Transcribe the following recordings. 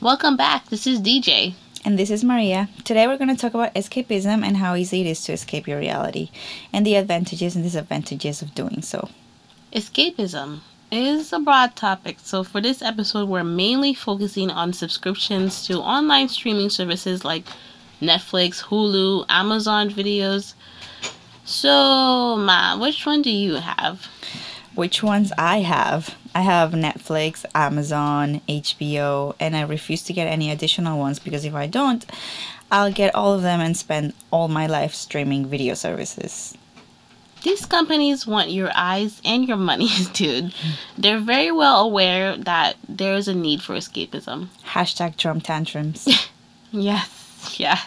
Welcome back. This is DJ. And this is Maria. Today we're going to talk about escapism and how easy it is to escape your reality, and the advantages and disadvantages of doing so. Escapism is a broad topic, so for this episode, we're mainly focusing on subscriptions to online streaming services like Netflix, Hulu, Amazon videos. So, Ma, which one do you have? Which ones I have? I have Netflix, Amazon, HBO, and I refuse to get any additional ones because if I don't, I'll get all of them and spend all my life streaming video services. These companies want your eyes and your money, dude. They're very well aware that there is a need for escapism. Hashtag Trump tantrums. yes, yeah.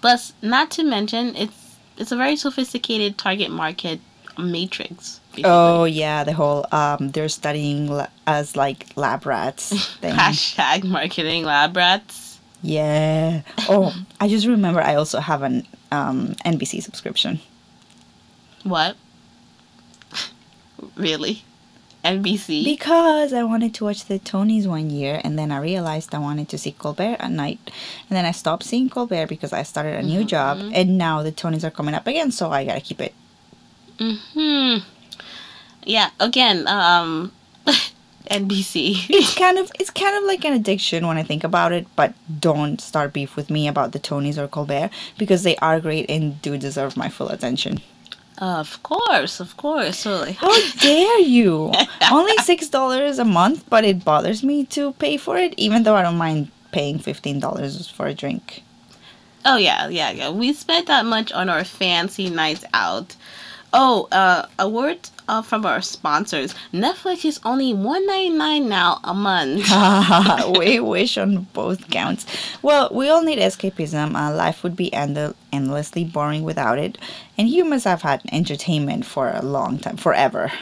Plus, not to mention, it's it's a very sophisticated target market matrix. Basically. Oh yeah, the whole um, they're studying la- as like lab rats thing. Hashtag marketing lab rats. Yeah. Oh, I just remember I also have an um, NBC subscription. What? really? NBC? Because I wanted to watch the Tonys one year and then I realized I wanted to see Colbert at night. And then I stopped seeing Colbert because I started a new mm-hmm. job and now the Tonys are coming up again, so I gotta keep it. Hmm. Yeah. Again, um, NBC. it's kind of it's kind of like an addiction when I think about it. But don't start beef with me about the Tonys or Colbert because they are great and do deserve my full attention. Of course, of course. So like, how dare you? Only six dollars a month, but it bothers me to pay for it, even though I don't mind paying fifteen dollars for a drink. Oh yeah, yeah, yeah. We spent that much on our fancy nights out. Oh, uh, a word uh, from our sponsors. Netflix is only one ninety nine now a month. we wish on both counts. Well, we all need escapism. Uh, life would be end- endlessly boring without it, and humans have had entertainment for a long time, forever.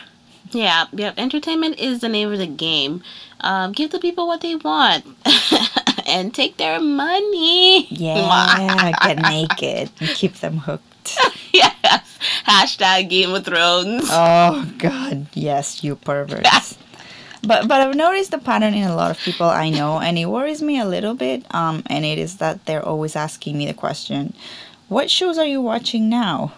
Yeah, yeah. Entertainment is the name of the game. Um, give the people what they want. and take their money. Yeah, get naked and keep them hooked. Hashtag Game of Thrones. Oh God, yes, you perverts. but but I've noticed the pattern in a lot of people I know, and it worries me a little bit. Um, and it is that they're always asking me the question, "What shows are you watching now?"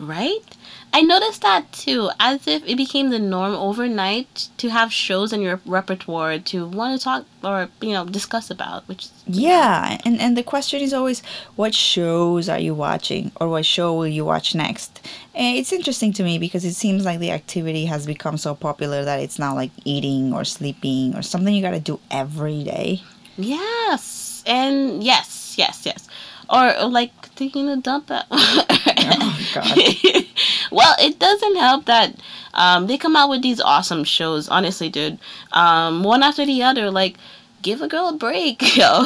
Right? I noticed that too, as if it became the norm overnight to have shows in your repertoire to want to talk or you know discuss about. Which yeah, and and the question is always, what shows are you watching, or what show will you watch next? And it's interesting to me because it seems like the activity has become so popular that it's now like eating or sleeping or something you got to do every day. Yes, and yes, yes, yes or like taking a dump oh god. Well it doesn't help that um, they come out with these awesome shows honestly dude. Um, one after the other like give a girl a break yo.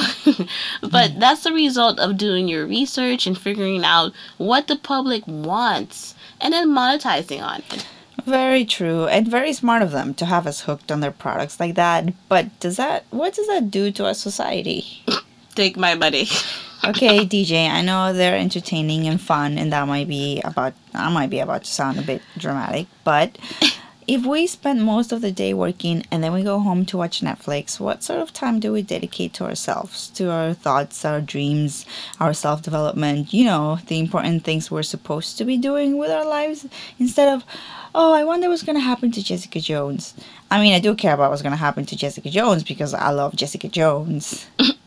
But mm. that's the result of doing your research and figuring out what the public wants and then monetizing on it. Very true and very smart of them to have us hooked on their products like that. But does that what does that do to our society take my money okay, DJ, I know they're entertaining and fun, and that might be about I might be about to sound a bit dramatic, but if we spend most of the day working and then we go home to watch Netflix, what sort of time do we dedicate to ourselves, to our thoughts, our dreams, our self development, you know, the important things we're supposed to be doing with our lives instead of, oh, I wonder what's going to happen to Jessica Jones. I mean, I do care about what's going to happen to Jessica Jones because I love Jessica Jones.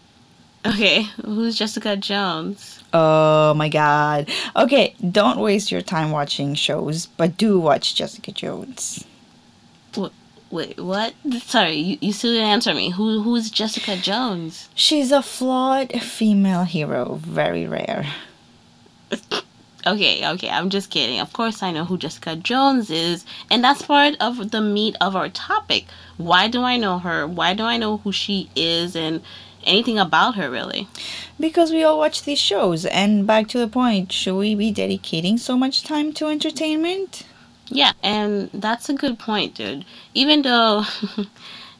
Okay, who's Jessica Jones? Oh my god. Okay, don't waste your time watching shows, but do watch Jessica Jones. What? Wait, what? Sorry, you, you still didn't answer me. Who who's Jessica Jones? She's a flawed female hero, very rare. okay, okay, I'm just kidding. Of course I know who Jessica Jones is, and that's part of the meat of our topic. Why do I know her? Why do I know who she is and anything about her really. Because we all watch these shows, and back to the point, should we be dedicating so much time to entertainment? Yeah, and that's a good point, dude. Even though uh,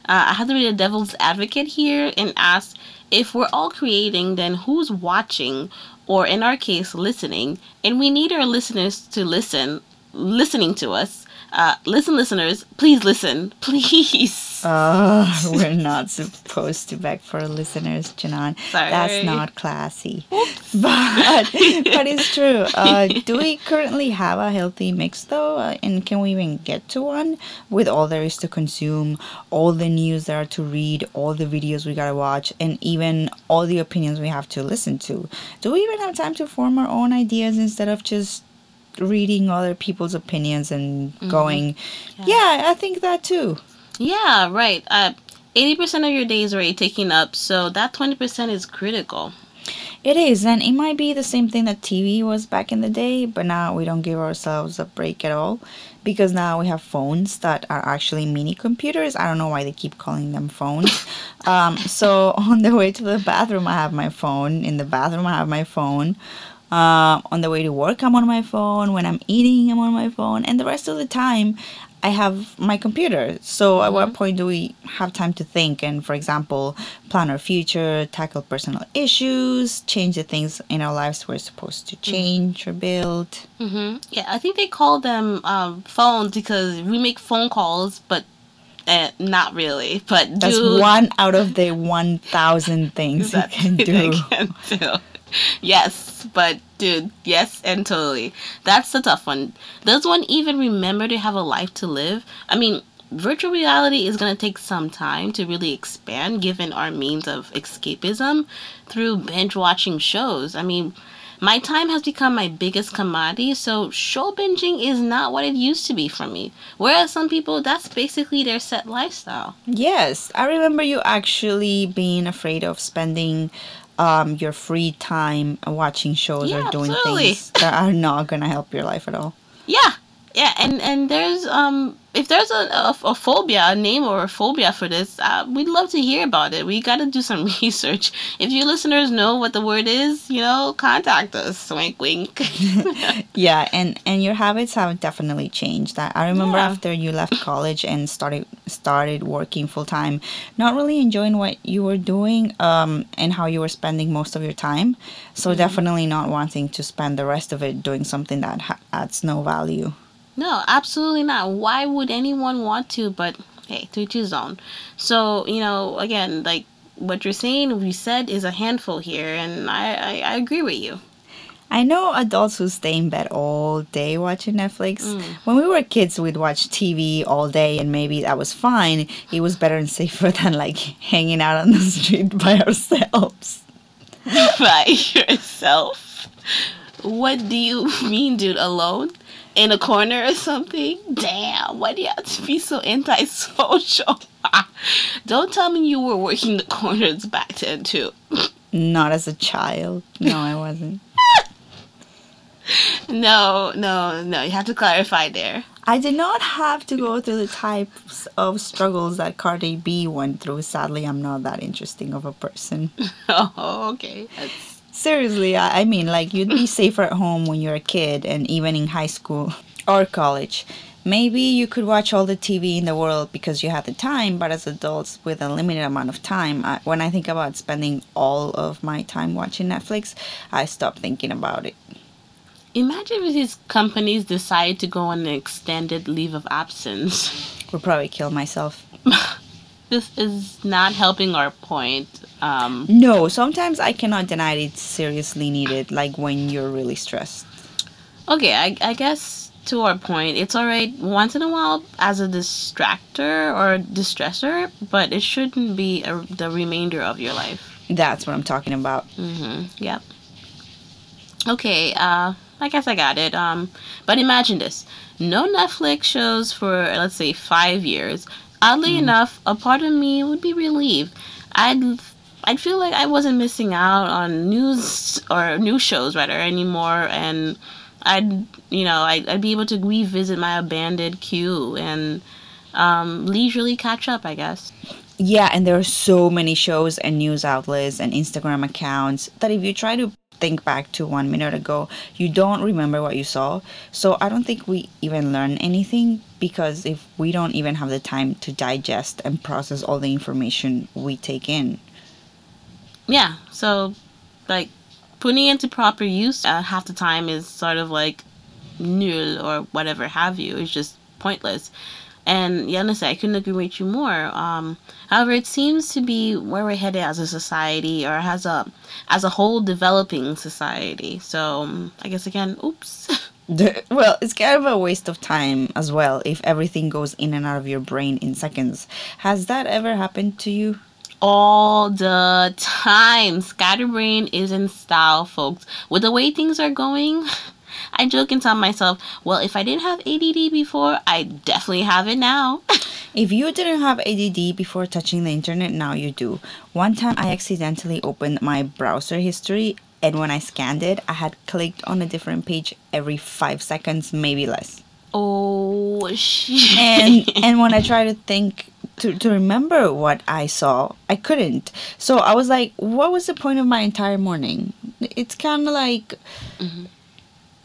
I have to be the devil's advocate here and ask if we're all creating, then who's watching, or in our case, listening? And we need our listeners to listen, listening to us Uh, listen, listeners, please listen, please. Oh, we're not supposed to beg for listeners, Janan. Sorry. That's not classy. But but it's true. Uh, do we currently have a healthy mix though? Uh, and can we even get to one with all there is to consume, all the news there are to read, all the videos we gotta watch, and even all the opinions we have to listen to? Do we even have time to form our own ideas instead of just reading other people's opinions and going, yeah, I think that too. Yeah, right. Uh, 80% of your day is already taken up, so that 20% is critical. It is, and it might be the same thing that TV was back in the day, but now we don't give ourselves a break at all because now we have phones that are actually mini computers. I don't know why they keep calling them phones. um, so on the way to the bathroom, I have my phone. In the bathroom, I have my phone. Uh, on the way to work, I'm on my phone. When I'm eating, I'm on my phone. And the rest of the time, I have my computer. So at what point do we have time to think and, for example, plan our future, tackle personal issues, change the things in our lives we're supposed to change or build? hmm Yeah, I think they call them um, phones because we make phone calls, but uh, not really. But That's dude, one out of the 1,000 things you can do. can do. Yes, but dude, yes, and totally. That's the tough one. Does one even remember to have a life to live? I mean, virtual reality is going to take some time to really expand given our means of escapism through binge watching shows. I mean, my time has become my biggest commodity, so show binging is not what it used to be for me. Whereas some people, that's basically their set lifestyle. Yes, I remember you actually being afraid of spending um, your free time watching shows Yeah, or doing absolutely. things that are not going to help your life at all. Yeah, yeah, and and there's um if there's a, a, a phobia, a name or a phobia for this, uh, we'd love to hear about it. We got to do some research. If you listeners know what the word is, you know, contact us. Wink, wink. Yeah, and and your habits have definitely changed. I, I remember Yeah. after you left college and started started working full time, not really enjoying what you were doing um, and how you were spending most of your time. So definitely not wanting to spend the rest of it doing something that ha- adds no value. No, absolutely not. Why would anyone want to? But hey, to each his own. So you know, again, like what you're saying, we said is a handful here, and I I, I agree with you. I know adults who stay in bed all day watching Netflix. Mm. When we were kids, we'd watch TV all day, and maybe that was fine. It was better and safer than like hanging out on the street by ourselves. by yourself. What do you mean, dude? Alone? In a corner or something? Damn, why do you have to be so antisocial? Don't tell me you were working the corners back then, too. Not as a child. No, I wasn't. No, no, no. You have to clarify there. I did not have to go through the types of struggles that Cardi B went through. Sadly, I'm not that interesting of a person. Oh, okay. That's, Seriously, I, I mean, like, you'd be safer at home when you're a kid and even in high school or college. Maybe you could watch all the TV in the world because you had the time, but as adults with a limited amount of time, I, when I think about spending all of my time watching Netflix, I stop thinking about it. imagine if these companies decide to go on an extended leave of absence. Would probably kill myself. This is not helping our point. Um, No, sometimes I cannot deny it's seriously needed, like when you're really stressed. Okay, I, I guess to our point, it's alright once in a while as a distractor or distressor, but it shouldn't be a, the remainder of your life. That's what I'm talking about. Mm-hmm. Yep. Okay, uh, I guess I got it. Um, but imagine this: no Netflix shows for let's say five years. Oddly enough, a part of me would be relieved. I'd I'd feel like I wasn't missing out on news or news shows rather anymore, and I'd you know I'd, I'd be able to revisit my abandoned queue and um, leisurely catch up. I guess. Yeah, and there are so many shows and news outlets and Instagram accounts that if you try to think back to one minute ago, you don't remember what you saw. So I don't think we even learn anything because if we don't even have the time to digest and process all the information we take in. Yeah so like putting into proper use uh, half the time is sort of like null or whatever have you it's just pointless. And honestly, I couldn't agree with you more. Um, however, it seems to be where we're headed as a society, or as a as a whole developing society. So um, I guess again, oops. well, it's kind of a waste of time as well if everything goes in and out of your brain in seconds. Has that ever happened to you? All the time. Scatterbrain is in style, folks. With the way things are going, I joke and tell myself, well, if I didn't have ADD before, I definitely have it now. if you didn't have ADD before touching the internet, now you do. One time I accidentally opened my browser history, and when I scanned it, I had clicked on a different page every five seconds, maybe less. Oh shit! And and when I try to think to, to remember what I saw, I couldn't. So I was like, what was the point of my entire morning? It's kind of like. Mm-hmm.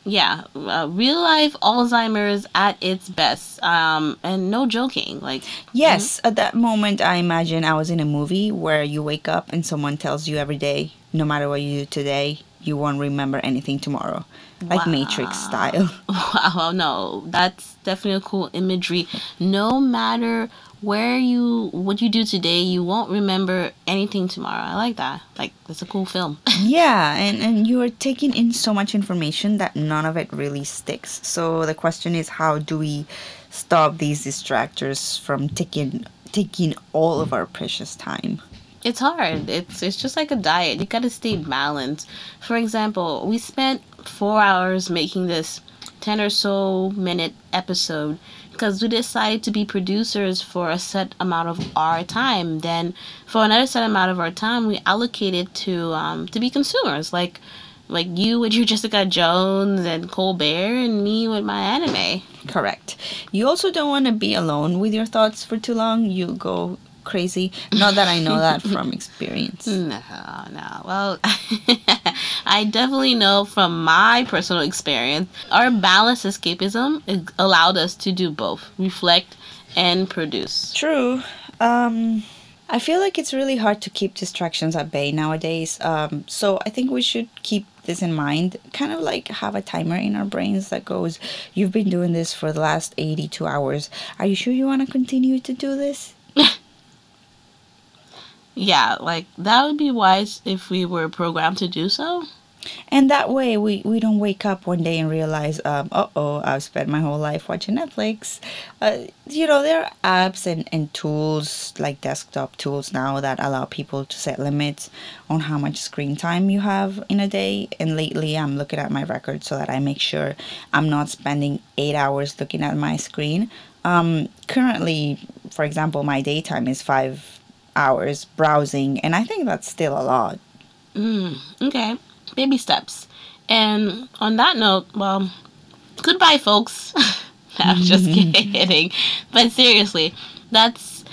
Yeah, uh, real life Alzheimer's at its best. Um, and no joking. Like. Yes, mm-hmm. at that moment, I imagine I was in a movie where you wake up and someone tells you every day, no matter what you do today, you won't remember anything tomorrow like wow. matrix style wow no that's definitely a cool imagery no matter where you what you do today you won't remember anything tomorrow. I like that. Like that's a cool film. Yeah and and you are taking in so much information that none of it really sticks. So the question is how do we stop these distractors from taking taking all of our precious time? It's hard. It's it's just like a diet. You gotta stay balanced. For example we spent four hours making this 10 or so minute episode because we decided to be producers for a set amount of our time. Then for another set amount of our time, we allocated to um, to be consumers, like like you with your Jessica Jones and Colbert, and me with my anime. Correct. You also don't want to be alone with your thoughts for too long. You go crazy. Not that I know that from experience. No, no. Well, I definitely know from my personal experience, our balanced escapism allowed us to do both reflect and produce. True. Um, I feel like it's really hard to keep distractions at bay nowadays. Um, so I think we should keep this in mind. Kind of like have a timer in our brains that goes, You've been doing this for the last 82 hours. Are you sure you want to continue to do this? yeah, like that would be wise if we were programmed to do so. And that way, we, we don't wake up one day and realize, um, uh oh, I've spent my whole life watching Netflix. Uh, you know, there are apps and, and tools like desktop tools now that allow people to set limits on how much screen time you have in a day. And lately, I'm looking at my record so that I make sure I'm not spending eight hours looking at my screen. Um, currently, for example, my daytime is five hours browsing, and I think that's still a lot. Mm, okay, baby steps. And on that note, well, goodbye, folks. I'm just kidding, but seriously, that's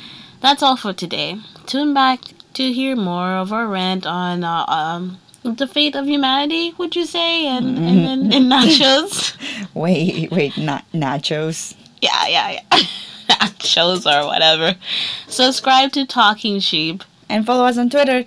that's all for today. Tune back to hear more of our rant on uh, um, the fate of humanity. Would you say, and and, and, and nachos? wait, wait, not nachos. Yeah, yeah, yeah. shows or whatever. Subscribe to Talking Sheep. And follow us on Twitter.